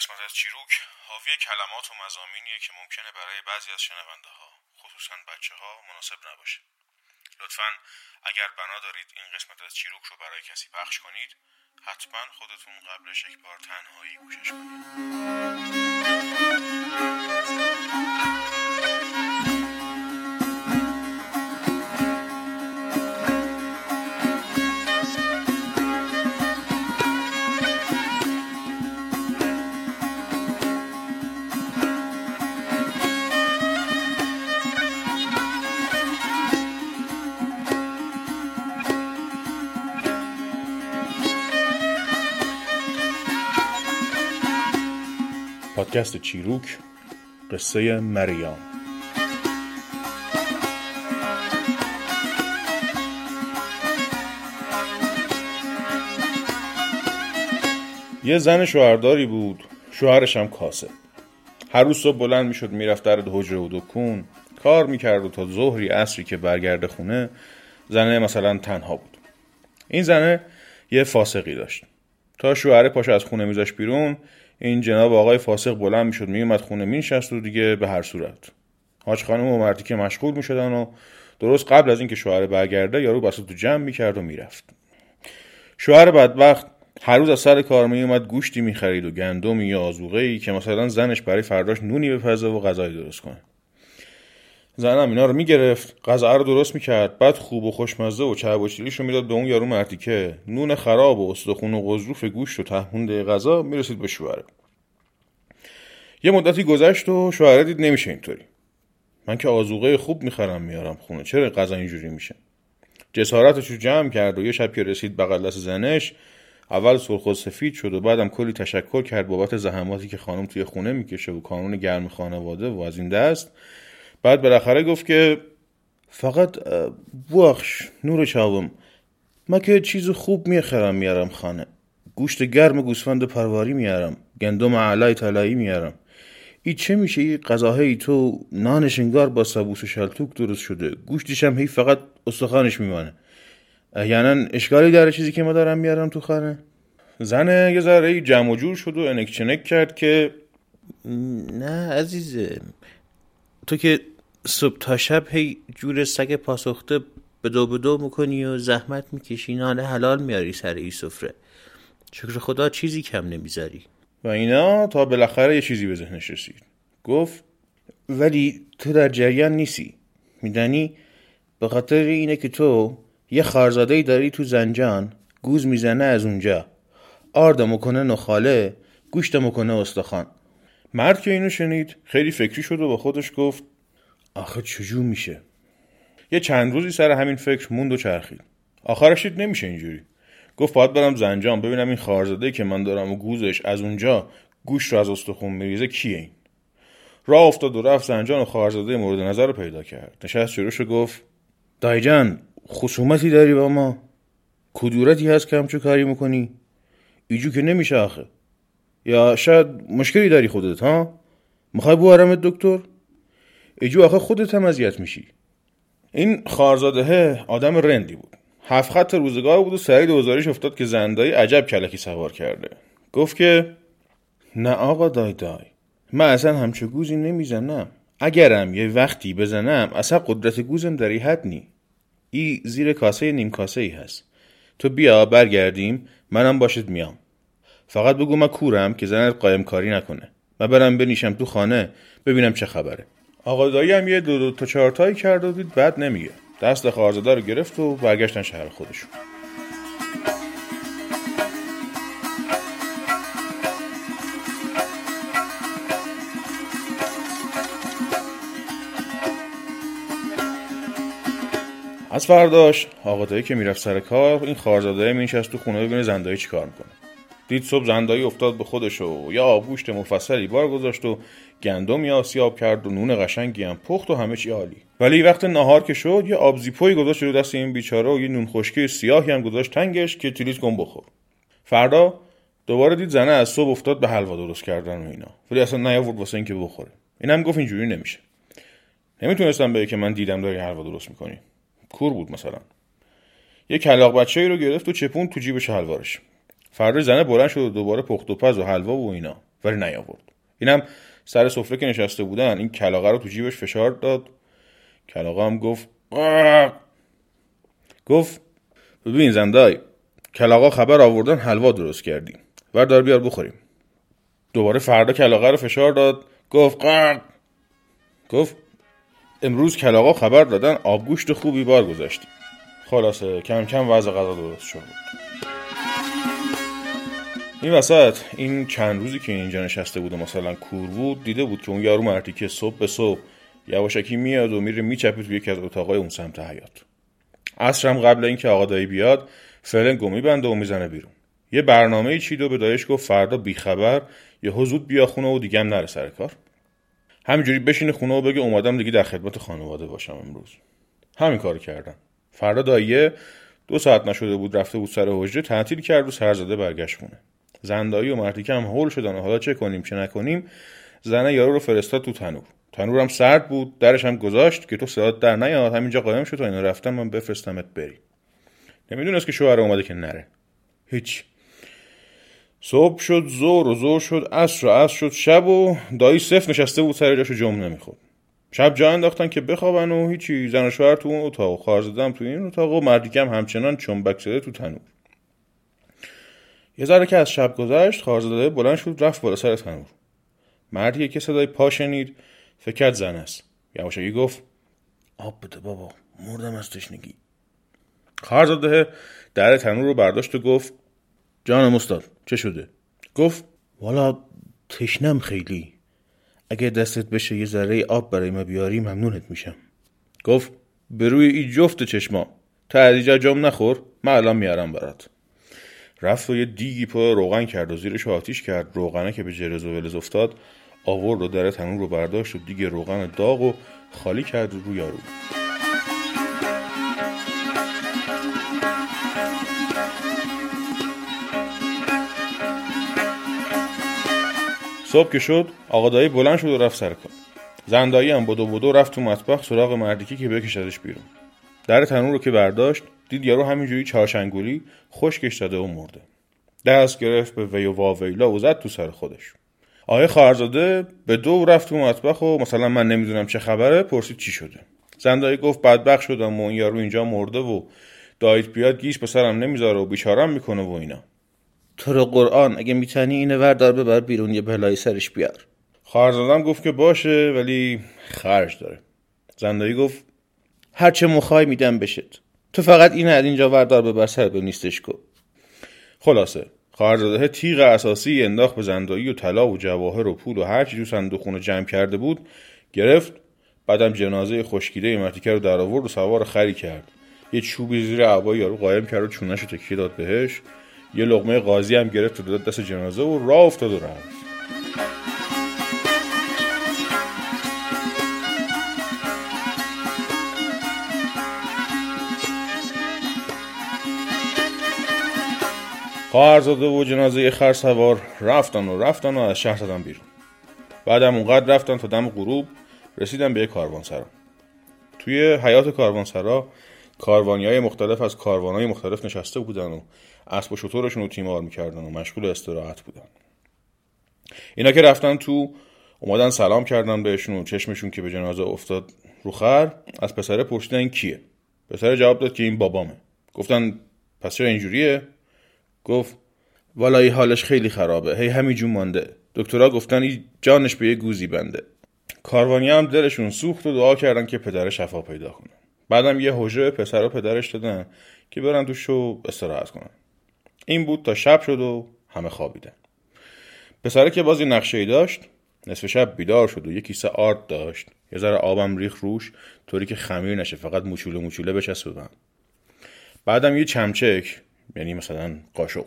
قسمت از چیروک حاوی کلمات و مزامینیه که ممکنه برای بعضی از شنونده ها خصوصا بچه ها مناسب نباشه. لطفا اگر بنا دارید این قسمت از چیروک رو برای کسی پخش کنید حتما خودتون قبلش یک بار تنهایی گوشش کنید. پادکست چیروک قصه مریام یه زن شوهرداری بود شوهرش هم کاسه هر روز صبح بلند می‌شد می‌رفت در حجره و دکون. کار می‌کرد و تا ظهری عصری که برگرده خونه زنه مثلا تنها بود. این زنه یه فاسقی داشت. تا شوهر پاش از خونه میذاش بیرون این جناب آقای فاسق بلند می‌شد میومد خونه مینشست و دیگه به هر صورت. حاج خانم و مردی که مشغول می‌شدن و درست قبل از اینکه شوهر برگرده یارو بسط تو جمع می‌کرد و می‌رفت. شوهر بدبخت هر روز از سر کار میومد گوشتی می‌خرید و گندمی یا آزوغه ای که مثلا زنش برای فرداش نونی بپزه و غذای درست کنه. زنم اینا رو می‌گرفت. غذا رو درست می‌کرد. بعد خوب و خوشمزه و چرب رو می‌داد به اون یارو مردی که نون خراب و استخون و قضروف گوشت و تهمونده غذا می‌رسید به شوهره. یه مدتی گذشت و شوهره دید نمیشه اینطوری. من که آزوقه خوب می‌خرم میارم خونه. چرا غذا اینجوری میشه؟ جسارتش رو جمع کرد و یه شب که رسید بغل دست زنش اول سرخ و سفید شد و بعدم کلی تشکر کرد بابت زحماتی که خانم توی خونه می‌کشه و کانون گرم خانواده و از این دست بعد بالاخره گفت که فقط بخش نور چاوم من که چیز خوب می‌خرم میارم خانه. گوشت گرم گوسفند پرواری میارم گندم علای طلایی میارم ای چه میشه؟ ای غذاهای تو نانش انگار با سبوس و شلتوک درست شده. گوشتش هم هی فقط استخوانش میمانه. احیانا اشکالی داره چیزی که ما دارم میارم تو خانه. زنه یه ذره جمع و جور شد و انک چنک کرد که نه عزیزه. تو که صبح تا شب هی جور سگ پاسخته به دو به دو می‌کنی و زحمت می‌کشی نان حلال میاری سر ای سفره. شکر خدا چیزی کم نمی‌ذاری. و اینا تا بالاخره یه چیزی به ذهنش رسید. گفت ولی تو در جریان نیستی. میدانی؟ به خاطر اینه که تو یه خارزاده داری تو زنجان گوز می‌زنه از اونجا. آرد مکنه نخاله گوشت مکنه استخوان. مرد که اینو شنید خیلی فکری شد و با خودش گفت آخه چجور میشه؟ یه چند روزی سر همین فکر موند و چرخید. آخرش دید نمیشه اینجوری. گفت باید برم زنجان ببینم این خارزاده که من دارم و گوزش از اونجا گوش رو از استخون میریزه کیه این؟ راه افتاد و رفت زنجان و خارزاده مورد نظر رو پیدا کرد. نشست شروع گفت دایجان خصومتی داری با ما؟ کدورتی هست که همچو کاری می‌کنی؟ ایجو که نمیشه آخه. یا شاید مشکلی داری خودت ها؟ می‌خوای بوارمت دکتر؟ ایجو آخه خودت هم اذیت میشی. این خارزاده آدم رندی بود. هفت خط روزگار بود و سریع دوزاریش افتاد که زندایی عجب کلکی سوار کرده. گفت که نه آقا دای دای من اصلا همچه گوزی نمی‌زنم. اگرم یه وقتی بزنم اصلا قدرت گوزم در حد نی. ای زیر کاسه نیم کاسه ای هست. تو بیا برگردیم منم باشد میام. فقط بگو من کورم که زنت قایم کاری نکنه. من برم بنیشم تو خانه ببینم چه خبره. آقا دایی هم یه دو دو تا چهارتایی کرد و دید بعد نمیگه. دست خارزاده رو گرفت و برگشتن شهر خودشون. از فرداش آقا که می‌رفت سر کار این خارزاده مینشست تو خونه ببینه زندایی چیکار می‌کنه. دید صبح زندایی افتاد به خودش و یا آبگوشت مفصلی بار گذاشت و گندم یا سیاب کرد و نون قشنگی هم پخت و همه چی عالی. ولی وقت نهار که شد یه آبزیپوی گذاشت رو دست این بیچاره و یه نون خشکی سیاهی هم گذاشت تنگش که تلیت گم بخور. فردا دوباره دید زنه از صبح افتاد به حلوا درست کردن و اینا. ولی اصلا نیاورد واسه اینکه بخوره. اینم گفت اینجوری نمیشه. نمی‌تونستم بگه که من دیدم داری حلوا درست می‌کنی. کور بود مثلا. یه کلاق بچه رو گرفت و چپون تو جیب شلوارش فردا زنه بلند شد و دوباره پخت و پز و حلوا و اینا. ولی نیاورد. اینم سر سفره که نشسته بودن این کلاغه رو تو جیبش فشار داد. کلاغه هم گفت گفت ببین زندای کلاغا خبر آوردن حلوا درست کردیم. وردار بیار بخوریم. دوباره فردا کلاغه رو فشار داد. گفت قرق گفت امروز کلاغا خبر دادن آبگوشت خوبی بار گذاشتیم. خلاصه کم کم وضع غذا درست شد. این وسط این چند روزی که اینجا نشسته بود و مثلا کور بود دیده بود که اون یارو مرتی که صبح به صبح یواشکی میاد و میره میچپه توی یکی از اتاقای اون سمت حیات عصرم قبل اینکه آقا دایی بیاد فرنگو میبنده و می‌زنه بیرون. یه برنامه چید و به دایش گفت فردا بیخبر یه حضود بیا خونه و دیگه هم نره سر کار. همینجوری بشینه خونه و بگه اومدم دیگه در خدمت خانواده باشم امروز. همین کار کردن. فردا داییه دو ساعت نشده بود رفته بود سر حجره تعطیل کرد و سرزده برگشت خونه. زندایی و مرتیکه هم هول شدن و حالا چه کنیم چه نکنیم زنه یارو رو فرستاد تو تنور. تنورم سرد بود درش هم گذاشت که تو صدات در نیاد همینجا قایم شد تا اینا. رفتم من بفرستمت بری. نمی‌دونست که شوهر اومده که نره. هیچ. صبح شد زور و زور شد عصر و عصر شد شب و دایی صفر نشسته بود سر جاشو جمع نمی‌خورد. شب جا انداختن که بخوابن و هیچی. زن و شوهر تو اون اتاق خواهر زدم تو این اتاق و مردیکم همچنان چنبک شده تو تنور. یه ذره که از شب گذشت خواهرزاده بلند شد رفت بالا سر تنور. مردی که صدای پا شنید فکر زن است. یواشکی گفت آب بده بابا مردم از تشنگی. خواهرزاده در تنور رو برداشت و گفت جان استاد چه شده؟ گفت والا تشنم خیلی. اگه دستت بشه یه ذره آب برای ما بیاری ممنونت میشم. گفت به روی ای جفت چشما. تا جام نخور من الان میارم برات. رفت و یه دیگی پا روغن کرد و زیرش آتیش کرد. روغنه که به جرز و ولز افتاد آورد و در تنور رو برداشت و دیگه روغن داغ و خالی کرد روی یارو صبح که شد آقا دایی بلند شد و رفت سر کار. زندایی هم بدو بدو رفت تو مطبخ سراغ مردیکی که بکشدش بیرون. در تنور رو که برداشت دید یارو همینجوری چارچنگولی خشکش داده و مرده. دست گرفت به وی و واویلا و زد تو سر خودش. آقای خواهرزاده به دو رفت تو مطبخ و مثلا من نمی‌دونم چه خبره پرسید چی شده. زندایی گفت بدبخ شدم و این یارو اینجا مرده و دایت بیاد گیش به سرم نمی‌ذاره و بیچارم می‌کنه و اینا. تو رو قرآن اگه می‌تونی اینه وردار ببر بیرون یه بلای سرش بیار. خواهرزادم گفت که باشه ولی خرج داره. زندایی گفت هرچه مخوای میدم بشت. تو فقط این از اینجا وردار ببر سر به نیستش کن. خلاصه خواهرزاده تیغ اساسی انداخت به زندایی و طلا و جواهر و پول و هر چی تو صندوق جمع کرده بود گرفت بعدم جنازه خشکیده مرتیکه رو در آورد و سوار خری کرد. یه چوبی زیر عبای یارو قایم کرد و چونش تکیه داد بهش. یه لغمه قاضی هم گرفت و داد دست جنازه و راه افتاد و رفت. خواهرزاده و جنازه خر سوار رفتن و رفتن و از شهر زدن بیرون. بعدم اونقدر رفتن تا دم غروب رسیدن به یک کاروانسرا. توی حیات کاروانسرا کاروانی های مختلف از کاروان های مختلف نشسته بودن و اسب و شطورشون رو تیمار می‌کردن و مشغول استراحت بودن. اینا که رفتن تو اومدن سلام کردن بهشون و چشمشون که به جنازه افتاد رو خر از پسره پرسیدن کیه؟ پسر جواب داد که این بابامه. گفتن پس چرا اینجوریه؟ گفت والایی حالش خیلی خرابه. هی همینجون مانده. دکترها گفتن این جانش به یه گوزی بنده. کاروانی هم دلشون سوخت و دعا کردن که پدر شفا پیدا کنه بعدم یه حجره پسر و پدرش دادن که برن تو شو استراحت کنن. این بود تا شب شد و همه خوابیدن. پسره که بازی نقشه ای داشت نصف شب بیدار شد و یه کیسه آرد داشت. یه ذره آبم ریخ روش طوری که خمیر نشه فقط موچوله موچوله بچسبونن بعدم یه چمچک یعنی مثلا قاشق.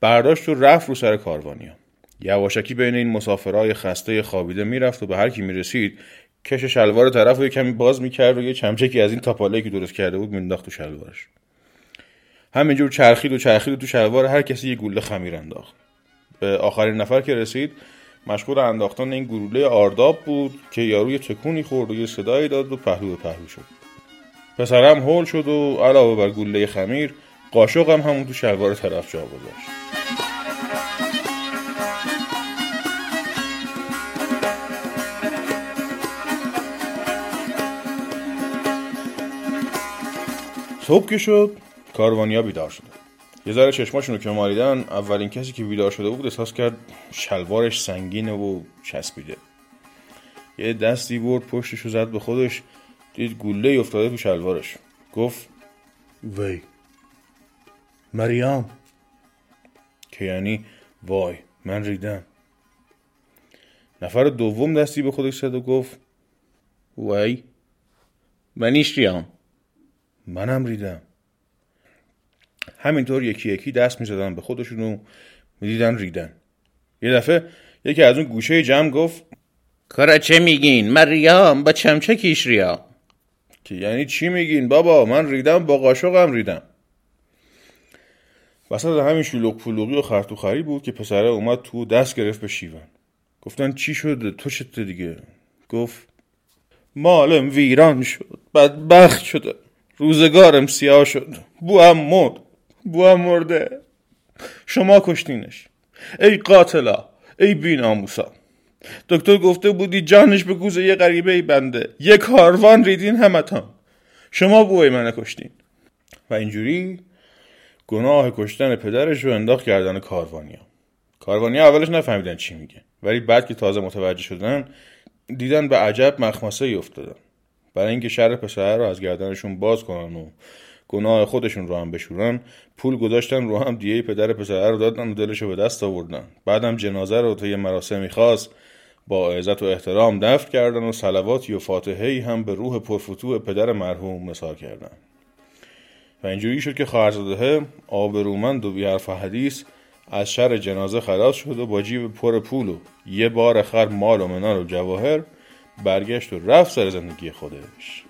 برداشت و رفت رو سر کاروانیا. یواشکی بین این مسافرهای خسته خوابیده می‌رفت و به هر کی می‌رسید کش شلوار طرف رو یه کمی باز می‌کرد و یه چمچکی از این تاپاله که درست کرده بود مینداخت تو شلوارش. همینجور چرخید و چرخید و تو شلوار هر کسی یه گوله خمیر انداخت. به آخرین نفر که رسید مشغول انداختن این گلوله آرداب بود که یارو تکونی خورد و یه صدایی داد و پهلو به پهلو شد. پسرم هول شد و علاوه بر گوله خمیر قاشق هم همون تو شلوار طرف جا گذاشت. صبح که شد کاروانیا بیدار شده یه ذره چشماشون رو که مالیدن اولین کسی که بیدار شده بود احساس کرد شلوارش سنگینه و چسبیده. یه دستی برد پشتش رو زد به خودش دید گله افتاده تو شلوارش. گفت وی. مریم که یعنی وای من ریدم. نفر دوم دستی به خودش زد و گفت وای منیش ریام منم ریدم. همینطور یکی یکی دست می‌زدن به خودشون و می‌دیدن ریدن. یه دفعه یکی از اون گوشه جمع گفت کارا چه میگین؟ من با چمچه کیش ریا که یعنی چی میگین؟ بابا من ریدم با قاشقم ریدم. وسط همین شلوغ پلوغی و خرطوخری بود که پسره اومد تو دست گرفت به شیون. گفتن چی شده تو چته دیگه؟ گفت مالم ویران شد بدبخت شده روزگارم سیاه شد بوام مرد بوام مرده. شما کشتینش. ای قاتلا ای بیناموسا. دکتر گفته بودی جانش به گوزه یه غریبه ای بنده. یه کاروان ریدین همتان. شما بوی من کشتین. و اینجوری گناه کشتن پدرش رو انداخت کردن کاروانیا. کاروانیا اولش نفهمیدن چی میگه ولی بعد که تازه متوجه شدن دیدن به عجب مخمسه ای افتادن. برای اینکه شر پسر رو از گردنشون باز کنن و گناه خودشون رو هم بشورن پول گذاشتن رو هم دیه پدر پسر رو دادن و دلش رو به دست آوردن. بعدم جنازه رو یه مراسمی خاص با عزت و احترام دفن کردن و سلواتی و فاتحه هم به روح پرفتوه پدر مرحوم مثال کردن. و اینجوری شد که خواهرزاده آبرومند و بیحرف حدیث از شر جنازه خلاص شد و با جیب پر پول و یه بار خر مال و منال و جواهر برگشت و رفت سر زندگی خودش.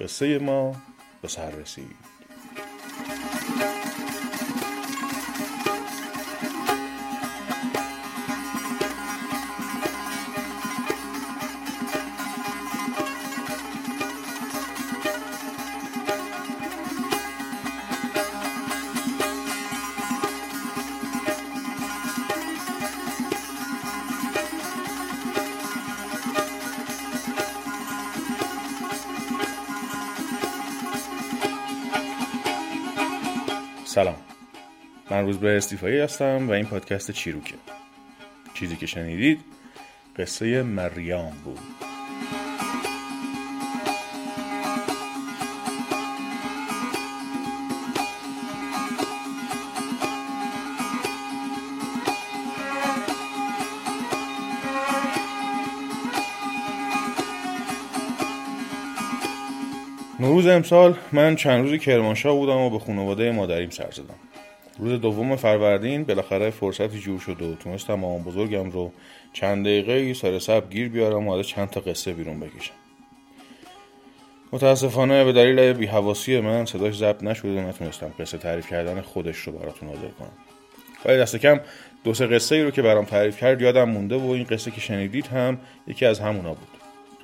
قصه ما به سر رسید. من روز به استیفایی هستم و این پادکست چیروکه. چیزی که شنیدید قصه مریام بود. نوروز امسال من چند روزی کرمانشاه بودم و به خانواده مادریم سر زدم. روز دوم فروردین بالاخره فرصتی جور شد و تونستم مامان بزرگم رو چند دقیقه سر سب گیر بیارم و از چند تا قصه بیرون بکشم. متاسفانه به دلیل بیهواسی من صداش ضبط نشد و نتونستم قصه تعریف کردن خودش رو براتون حاضر کنم. ولی دست کم دو سه قصه ای رو که برام تعریف کرد یادم مونده و این قصه که شنیدید هم یکی از همونا بود.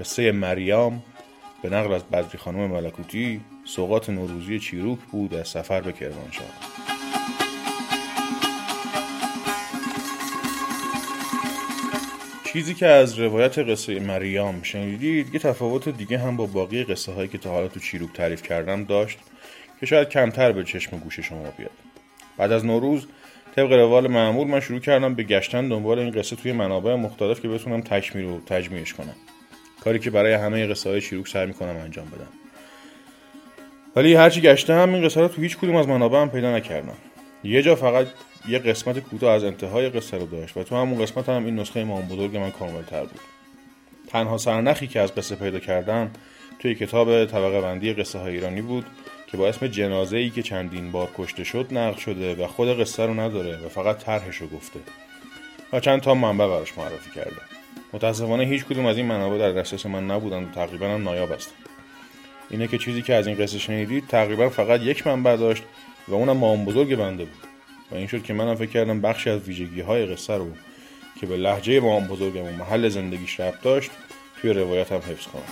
قصه مریام به نقل از بدری خانم ملکوتی سوقات نوروزی چیروک بود از سفر به کرمانشاه. چیزی که از روایت قصه مریام شنیدید یه تفاوت دیگه هم با باقی قصه هایی که تا حالا تو چیروک تعریف کردم داشت که شاید کمتر به چشم گوش شما بیاد. بعد از نوروز طبق روال معمول من شروع کردم به گشتن دنبال این قصه توی منابع مختلف که بتونم تکمیل و تجمیعش کنم. کاری که برای همه قصه های شیروک سعی می‌کنم انجام بدم. ولی هرچی گشتم این قصه رو تو هیچ کدوم از منابع هم پیدا نکردم. یه جا فقط یه قسمت کوتاه از انتهای قصه رو داشت و تو همون قسمت هم این نسخه مام بزرگ من کامل تر بود. تنها سرنخی که از قصه پیدا کردم توی کتاب طبقه بندی قصه های ایرانی بود که با اسم جنازه ای که چندین بار کشته شد نقل شده و خود قصه رو نداره و فقط طرحش رو گفته و چند تا منبع براش معرفی کرده. متاسفانه هیچ کدوم از این منابع در دسترس من نبودن و تقریبا هم نایاب هستن اینه که چیزی که از این قصه شنیدید تقریبا فقط یک منبع داشت و اونم مام بزرگ بنده بود. و این شد که منم فکر کردم بخشی از ویژگی های قصه رو که به لحجه مام بزرگم و محل زندگیش ربط داشت توی روایت هم حفظ کنم.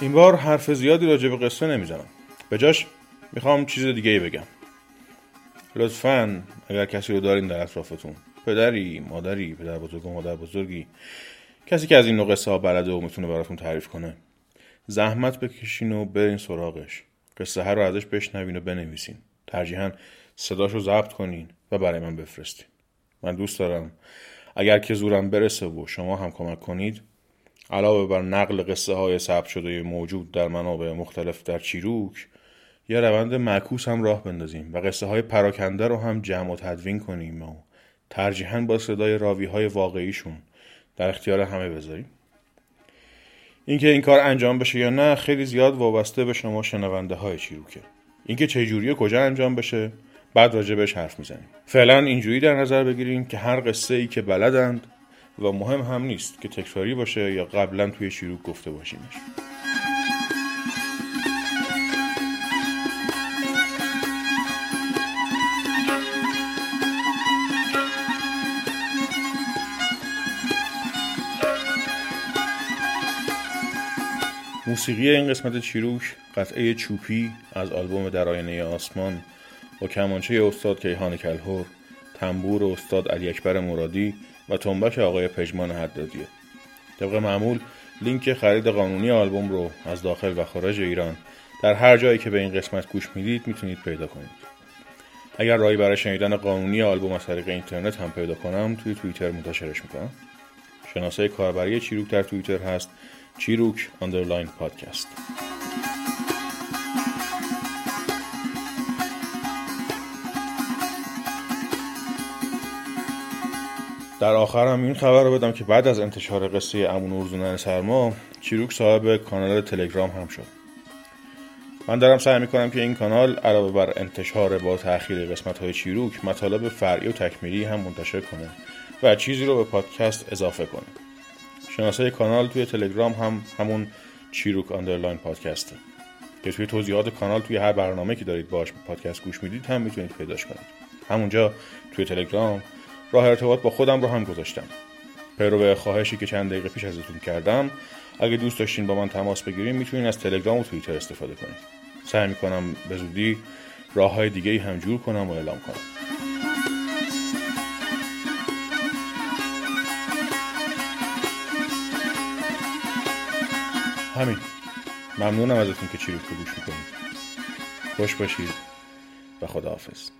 این بار حرف زیادی راجع به قصه نمی‌زنم. به جاش می‌خوام چیز دیگه بگم. لطفا اگر کسی رو دارین در اطرافتون پدری مادری پدر بزرگ و مادر بزرگی کسی که از این نوع قصه ها بلده و می‌تونه براتون تعریف کنه زحمت بکشین و برین سراغش. قصه ها رو ازش بشنوین و بنویسین. ترجیحاً صداش رو ضبط کنین و برای من بفرستین. من دوست دارم اگر که زورم برسه و شما هم کمک کنید علاوه بر نقل قصه های ثبت شده موجود در منابع مختلف در چیروک یه روند معکوس هم راه بندازیم و قصه های پراکنده رو هم جمع و تدوین کنیم و ترجیحاً با صدای راوی های واقعیشون در اختیار همه بذاریم. اینکه این کار انجام بشه یا نه خیلی زیاد وابسته به شما شنونده های چیروکه اینکه چه جوری کجا انجام بشه بعد راجبش حرف می‌زنیم. فعلا اینجوری در نظر بگیریم که هر قصه ای که بلدند و مهم هم نیست که تکراری باشه یا قبلا توی شیروک گفته باشیمش موسیقی این قسمت چیروک قطعه چوپی از آلبوم در آینه آسمان با کمانچه استاد کیهان کلهور تنبور استاد علی اکبر مرادی و تنبک آقای پژمان حدادیه. طبق معمول لینک خرید قانونی آلبوم رو از داخل و خارج ایران در هر جایی که به این قسمت گوش می‌دید می‌تونید پیدا کنید. اگر راهی برای شنیدن قانونی آلبوم از طریق اینترنت هم پیدا کنم توی توییتر منتشرش می‌کنم. شناسه کاربری چیروک در توییتر هست. چیروک underline پادکست در آخر هم این خبر رو بدم که بعد از انتشار قصه امون ارزونن سرما چیروک صاحب کانال تلگرام هم شد. من دارم سعی می‌کنم که این کانال علاوه بر انتشار با تاخیر قسمت های چیروک مطالب فرعی و تکمیلی هم منتشر کنه و چیزی رو به پادکست اضافه کنه شناسه کانال توی تلگرام هم همون چیروک underline پادکسته که توی توضیحات کانال توی هر برنامه که دارید باهاش پادکست گوش می‌دید هم می‌تونید پیداش کنید. همونجا توی تلگرام راه ارتباط با خودم رو هم گذاشتم. پیرو خواهشی که چند دقیقه پیش ازتون کردم اگه دوست داشتین با من تماس بگیرین می‌تونین از تلگرام و توییتر استفاده کنید. سعی می‌کنم به زودی راه های دیگه هم جور کنم و اعلام کنم. همین. ممنونم ازتون که چی رو گوش می‌کنید. خوش باشید و خداحافظ.